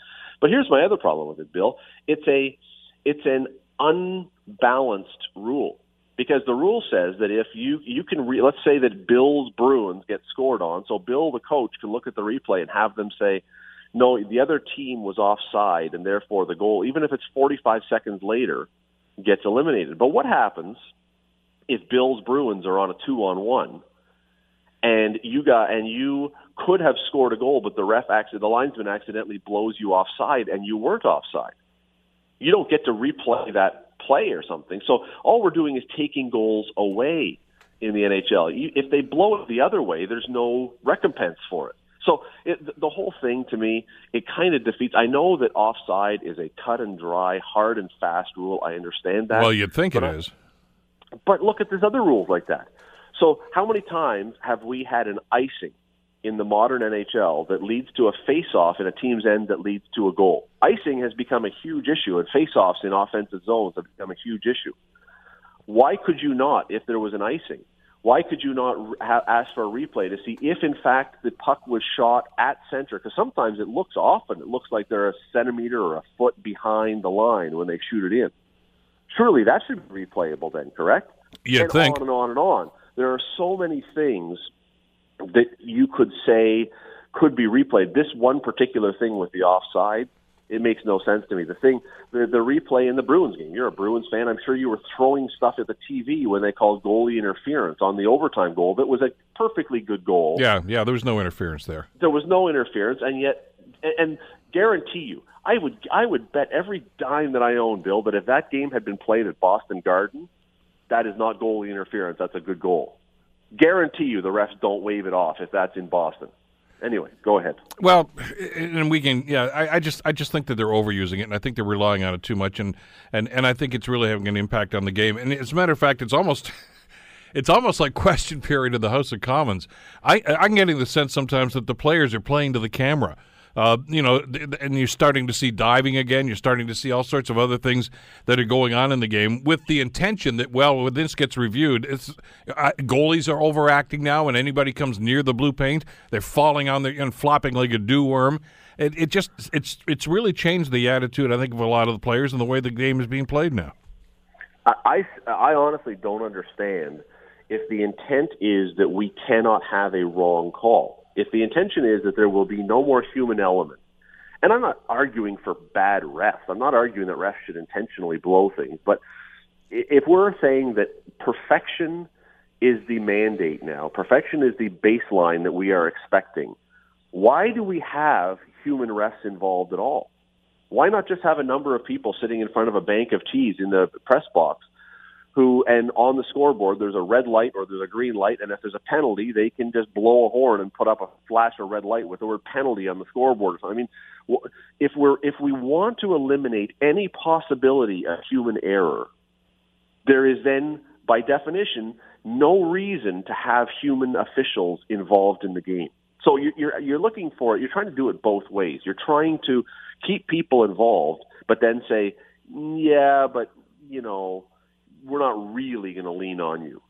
But here's my other problem with it, Bill. It's a it's an unbalanced rule because the rule says that if you you can re, let's say that Bill's Bruins get scored on, so Bill the coach can look at the replay and have them say, no, the other team was offside, and therefore the goal, even if it's 45 seconds later, gets eliminated. But what happens if Bill's Bruins are on a two on one, and you got and you could have scored a goal, but the ref actually the linesman accidentally blows you offside, and you weren't offside. You don't get to replay that play or something. So all we're doing is taking goals away in the NHL. If they blow it the other way, there's no recompense for it. So it, the whole thing to me, it kind of defeats. I know that offside is a cut and dry, hard and fast rule. I understand that. Well, you'd think it I, is. But look at there's other rules like that. So how many times have we had an icing in the modern NHL that leads to a face-off in a team's end that leads to a goal. Icing has become a huge issue, and face-offs in offensive zones have become a huge issue. Why could you not, if there was an icing, Why could you not ha- ask for a replay to see if, in fact, the puck was shot at center? Because sometimes it looks often, it looks like they're a centimeter or a foot behind the line when they shoot it in. Surely that should be replayable then, correct? You'd and think. on and on and on. There are so many things that you could say could be replayed. This one particular thing with the offside, it makes no sense to me. The thing, the, the replay in the Bruins game. You're a Bruins fan. I'm sure you were throwing stuff at the TV when they called goalie interference on the overtime goal. That was a perfectly good goal. Yeah, yeah. There was no interference there. There was no interference, and yet, and, and guarantee you, I would, I would bet every dime that I own, Bill, that if that game had been played at Boston Garden, that is not goalie interference. That's a good goal. Guarantee you, the refs don't wave it off if that's in Boston. Anyway, go ahead. Well, and we can, yeah. I, I, just, I just think that they're overusing it, and I think they're relying on it too much, and and and I think it's really having an impact on the game. And as a matter of fact, it's almost. It's almost like question period of the House of Commons. I, I'm getting the sense sometimes that the players are playing to the camera. Uh, you know, and you're starting to see diving again. You're starting to see all sorts of other things that are going on in the game with the intention that, well, when this gets reviewed, it's uh, goalies are overacting now. When anybody comes near the blue paint, they're falling on the and flopping like a dew worm. It, it just it's it's really changed the attitude, I think, of a lot of the players and the way the game is being played now. I, I honestly don't understand if the intent is that we cannot have a wrong call if the intention is that there will be no more human element, and I'm not arguing for bad refs, I'm not arguing that refs should intentionally blow things, but if we're saying that perfection is the mandate now, perfection is the baseline that we are expecting, why do we have human refs involved at all? Why not just have a number of people sitting in front of a bank of cheese in the press box who and on the scoreboard there's a red light or there's a green light and if there's a penalty they can just blow a horn and put up a flash of red light with the word penalty on the scoreboard. I mean if we're if we want to eliminate any possibility of human error there is then by definition no reason to have human officials involved in the game. So you're you're looking for it you're trying to do it both ways. You're trying to keep people involved but then say yeah but you know we're not really going to lean on you.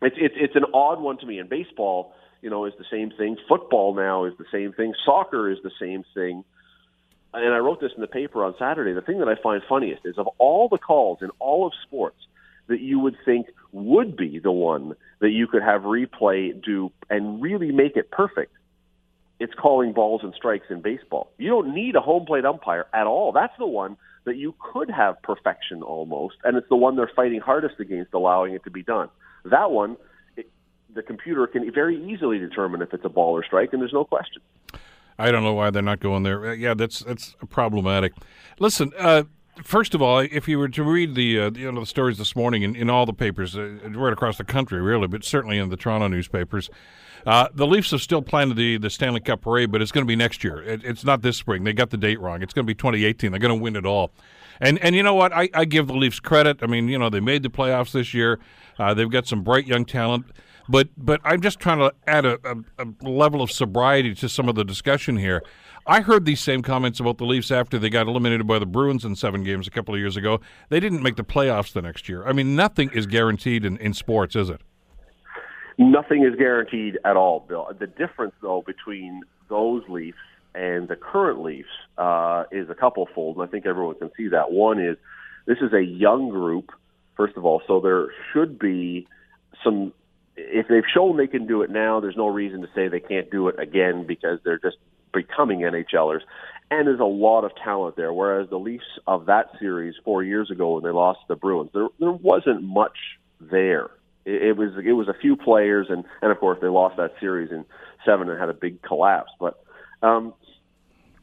It's it's it's an odd one to me. And baseball, you know, is the same thing. Football now is the same thing. Soccer is the same thing. And I wrote this in the paper on Saturday. The thing that I find funniest is of all the calls in all of sports that you would think would be the one that you could have replay do and really make it perfect. It's calling balls and strikes in baseball. You don't need a home plate umpire at all. That's the one that you could have perfection almost, and it's the one they're fighting hardest against, allowing it to be done. That one, it, the computer can very easily determine if it's a ball or strike, and there's no question. I don't know why they're not going there. Uh, yeah, that's that's problematic. Listen, uh, first of all, if you were to read the uh, you know the stories this morning in, in all the papers uh, right across the country, really, but certainly in the Toronto newspapers, uh, the Leafs have still planned the the Stanley Cup parade, but it's going to be next year. It, it's not this spring. They got the date wrong. It's going to be 2018. They're going to win it all. And and you know what? I, I give the Leafs credit. I mean, you know, they made the playoffs this year. Uh, they've got some bright young talent. But but I'm just trying to add a, a, a level of sobriety to some of the discussion here. I heard these same comments about the Leafs after they got eliminated by the Bruins in seven games a couple of years ago. They didn't make the playoffs the next year. I mean, nothing is guaranteed in, in sports, is it? Nothing is guaranteed at all, Bill. The difference, though, between those Leafs and the current Leafs uh, is a couple fold, and I think everyone can see that. One is this is a young group, first of all, so there should be some. If they've shown they can do it now, there's no reason to say they can't do it again because they're just becoming NHLers. And there's a lot of talent there. Whereas the Leafs of that series four years ago when they lost to the Bruins, there there wasn't much there. It, it was it was a few players, and and of course they lost that series in seven and had a big collapse. But um,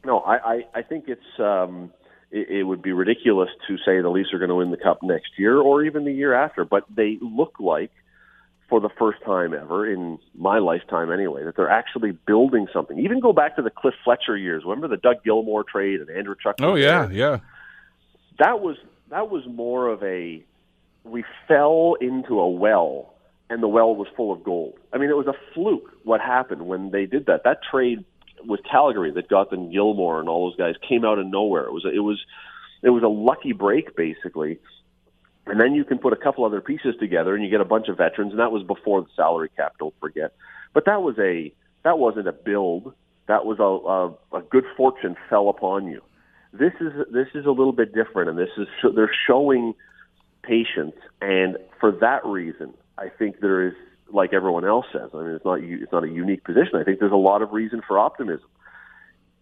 no, I, I, I think it's um, it, it would be ridiculous to say the Leafs are going to win the cup next year or even the year after. But they look like, for the first time ever in my lifetime anyway, that they're actually building something. Even go back to the Cliff Fletcher years. Remember the Doug Gilmour trade and Andreychuk? Oh yeah, yeah. That was that was more of a we fell into a well and the well was full of gold. I mean, it was a fluke what happened when they did that. That trade with Calgary that got them Gilmour and all those guys came out of nowhere. It was a, it was it was a lucky break basically. And then you can put a couple other pieces together and you get a bunch of veterans, and that was before the salary cap, don't forget. But that was a that wasn't a build. That was a, a, a good fortune fell upon you. This is this is a little bit different, and this is they're showing patience, and for that reason, I think there is, like everyone else says, I mean, it's not it's not a unique position. I think there's a lot of reason for optimism.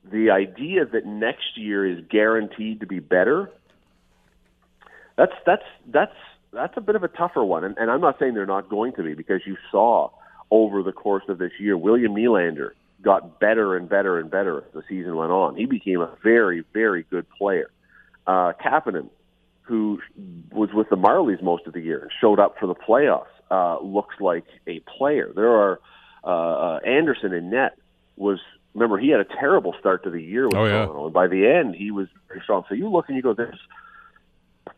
The idea that next year is guaranteed to be better, that's that's that's that's a bit of a tougher one, and, and I'm not saying they're not going to be because you saw over the course of this year, William Nylander got better and better and better as the season went on. He became a very, very good player. Uh, Kapanen, who was with the Marlies most of the year and showed up for the playoffs, uh, looks like a player. There are uh, uh, Andersen in net was remember he had a terrible start to the year with oh, yeah. Toronto, and by the end he was very strong. So you look and you go, there's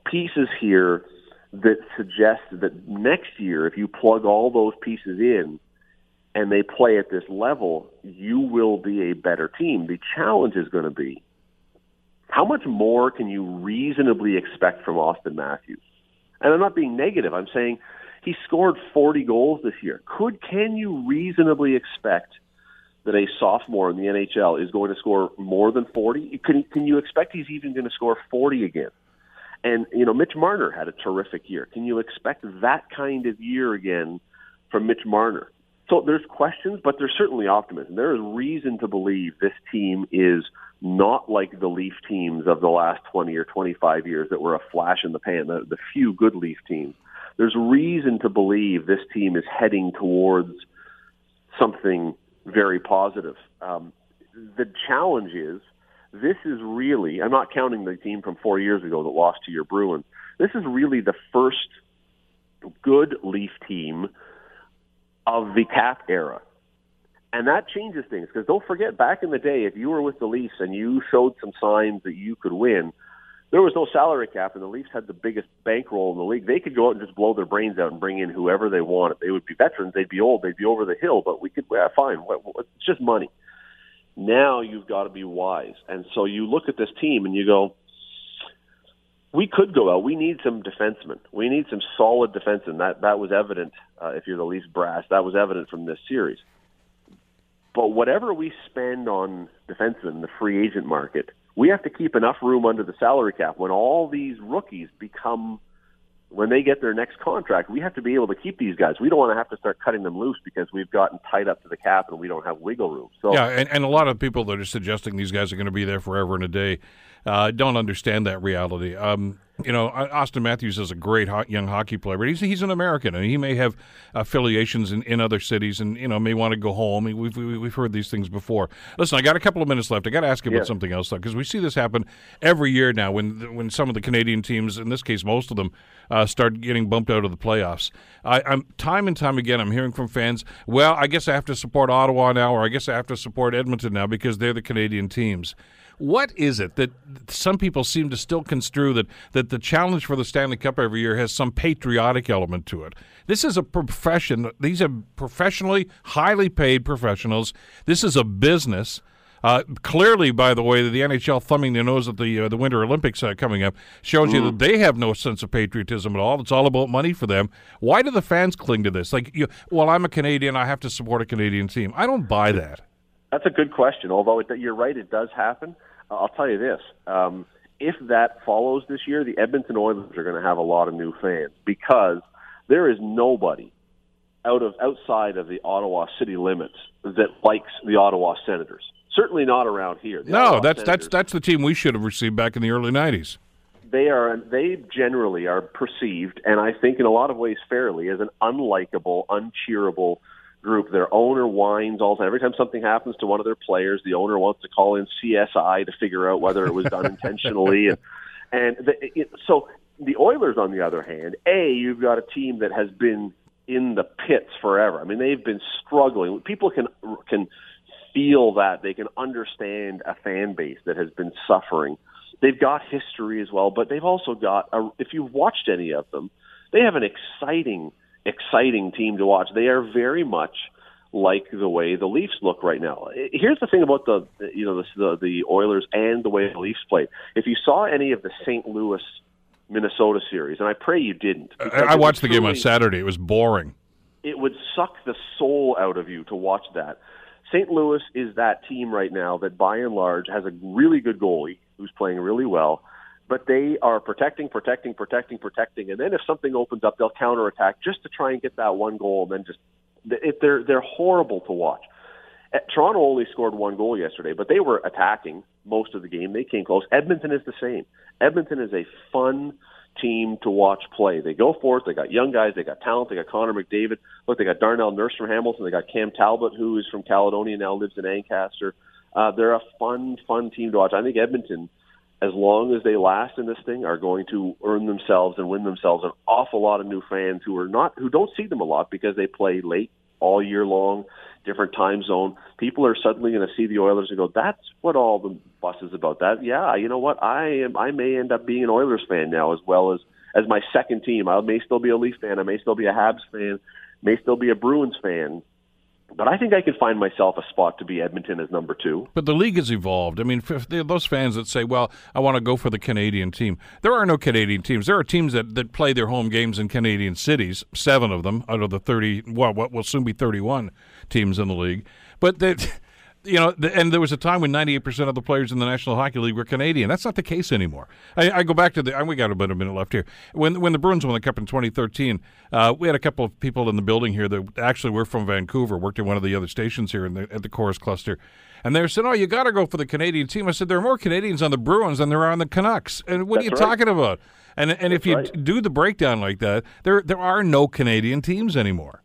pieces here that suggest that next year, if you plug all those pieces in and they play at this level, you will be a better team. The challenge is going to be how much more can you reasonably expect from Auston Matthews? And I'm not being negative. I'm saying he scored 40 goals this year. Could can you reasonably expect that a sophomore in the NHL is going to score more than 40? Can can you expect he's even going to score 40 again? And you know, Mitch Marner had a terrific year. Can you expect that kind of year again from Mitch Marner? So there's questions, but there's certainly optimism. There is reason to believe this team is not like the Leaf teams of the last 20 or 25 years that were a flash in the pan, the, the few good Leaf teams. There's reason to believe this team is heading towards something very positive. Um, the challenge is this is really, I'm not counting the team from four years ago that lost to your Bruins. This is really the first good Leaf team of the cap era. And that changes things because don't forget, back in the day, if you were with the Leafs and you showed some signs that you could win, there was no salary cap, and the Leafs had the biggest bankroll in the league. They could go out and just blow their brains out and bring in whoever they wanted. They would be veterans, they'd be old, they'd be over the hill, but we could, yeah, fine. It's just money. Now you've got to be wise. And so you look at this team and you go, we could go out. We need some defensemen. We need some solid defensemen. That that was evident. Uh, if you're the Leafs brass, that was evident from this series. But whatever we spend on defensemen in the free agent market, we have to keep enough room under the salary cap when all these rookies become when they get their next contract, we have to be able to keep these guys. We don't want to have to start cutting them loose because we've gotten tied up to the cap and we don't have wiggle room. So yeah, and, and a lot of people that are suggesting these guys are going to be there forever and a day uh, don't understand that reality. Um, you know, Auston Matthews is a great ho- young hockey player, but he's he's an American, and he may have affiliations in, in other cities, and you know may want to go home. We've we've heard these things before. Listen, I got a couple of minutes left. I got to ask you about something else though, because we see this happen every year now when when some of the Canadian teams, in this case, most of them, uh, start getting bumped out of the playoffs. I, am time and time again, I'm hearing from fans. Well, I guess I have to support Ottawa now, or I guess I have to support Edmonton now because they're the Canadian teams. What is it that some people seem to still construe that, that the challenge for the Stanley Cup every year has some patriotic element to it? This is a profession. These are professionally, highly paid professionals. This is a business. Uh, clearly, by the way, the NHL thumbing their nose at the uh, the Winter Olympics uh, coming up shows mm. you that they have no sense of patriotism at all. It's all about money for them. Why do the fans cling to this? Like, you, well, I'm a Canadian, I have to support a Canadian team. I don't buy that. That's a good question. Although it, you're right, it does happen. I'll tell you this. Um, if that follows this year, the Edmonton Oilers are going to have a lot of new fans because there is nobody out of outside of the Ottawa city limits that likes the Ottawa Senators. Certainly not around here. The no, Ottawa that's Senators, that's that's the team we should have received back in the early '90s. They are they generally are perceived, and I think in a lot of ways fairly, as an unlikable, uncheerable group. Their owner whines all the time. Every time something happens to one of their players, the owner wants to call in CSI to figure out whether it was done intentionally. And, and the, it, so the Oilers, on the other hand, a you've got a team that has been in the pits forever. I mean, they've been struggling. People can can feel that they can understand a fan base that has been suffering. They've got history as well, but they've also got a, if you've watched any of them, they have an exciting exciting team to watch. They are very much like the way the Leafs look right now. Here's the thing about the you know the the, the Oilers and the way the Leafs played. If you saw any of the St. Louis Minnesota series, and I pray you didn't. I, I watched the game on Saturday. It was boring. It would suck the soul out of you to watch that. St. Louis is that team right now that, by and large, has a really good goalie who's playing really well, but they are protecting, protecting, protecting, protecting, and then if something opens up, they'll counterattack just to try and get that one goal, and then just if they're they're horrible to watch. Eh, Toronto only scored one goal yesterday, but they were attacking most of the game. They came close. Edmonton is the same. Edmonton is a fun team to watch play. They go for it. They got young guys. They got talent. They got Connor McDavid. Look, they got Darnell Nurse from Hamilton. They got Cam Talbot, who is from Caledonia, now lives in Ancaster. Uh, they're a fun, fun team to watch. I think Edmonton, as long as they last in this thing, are going to earn themselves and win themselves an awful lot of new fans who are not who don't see them a lot because they play late all year long different time zone, people are suddenly going to see the Oilers and go, "That's what all the fuss is about." That, yeah, you know what? I am. I may end up being an Oilers fan now, as well as as my second team. I may still be a Leaf fan. I may still be a Habs fan. May still be a Bruins fan. But I think I could find myself a spot to be Edmonton as number two. But the league has evolved. I mean, those fans that say, well, I want to go for the Canadian team. There are no Canadian teams. There are teams that, that play their home games in Canadian cities, seven of them out of the 30, well, what will soon be 31 teams in the league. But that you know, and there was a time when 98% of the players in the National Hockey League were Canadian. That's not the case anymore. I, I go back to the, we got about a minute left here. When when the Bruins won the Cup in 2013, uh, we had a couple of people in the building here that actually were from Vancouver, worked in one of the other stations here in the, at the Corus cluster. And they said, "Oh, you got to go for the Canadian team." I said, "There are more Canadians on the Bruins than there are on the Canucks." And what That's are you right. talking about? And and That's if you right. do the breakdown like that, there there are no Canadian teams anymore.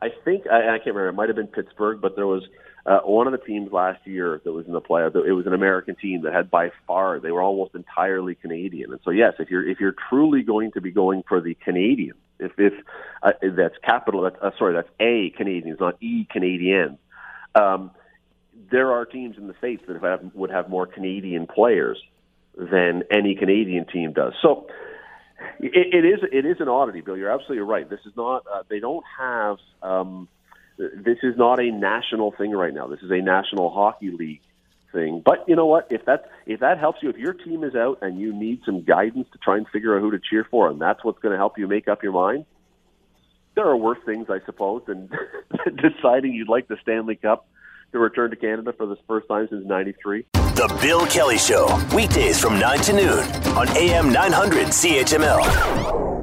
I think I, I can't remember. It might have been Pittsburgh, but there was uh, one of the teams last year that was in the playoff. It was an American team that had by far they were almost entirely Canadian. And so yes, if you're if you're truly going to be going for the Canadian, if if uh, that's capital, that's, uh, sorry, that's A Canadians, not E Canadians. Um, there are teams in the states that have, would have more Canadian players than any Canadian team does. So it, it is it is an oddity, Bill. You're absolutely right. This is not. Uh, they don't have. Um, this is not a national thing right now. This is a national hockey league thing. But you know what? If that if that helps you, if your team is out and you need some guidance to try and figure out who to cheer for, and that's what's going to help you make up your mind. There are worse things, I suppose, than deciding you'd like the Stanley Cup to return to Canada for the first time since '93. The Bill Kelly Show, weekdays from 9 to noon on AM 900 CHML.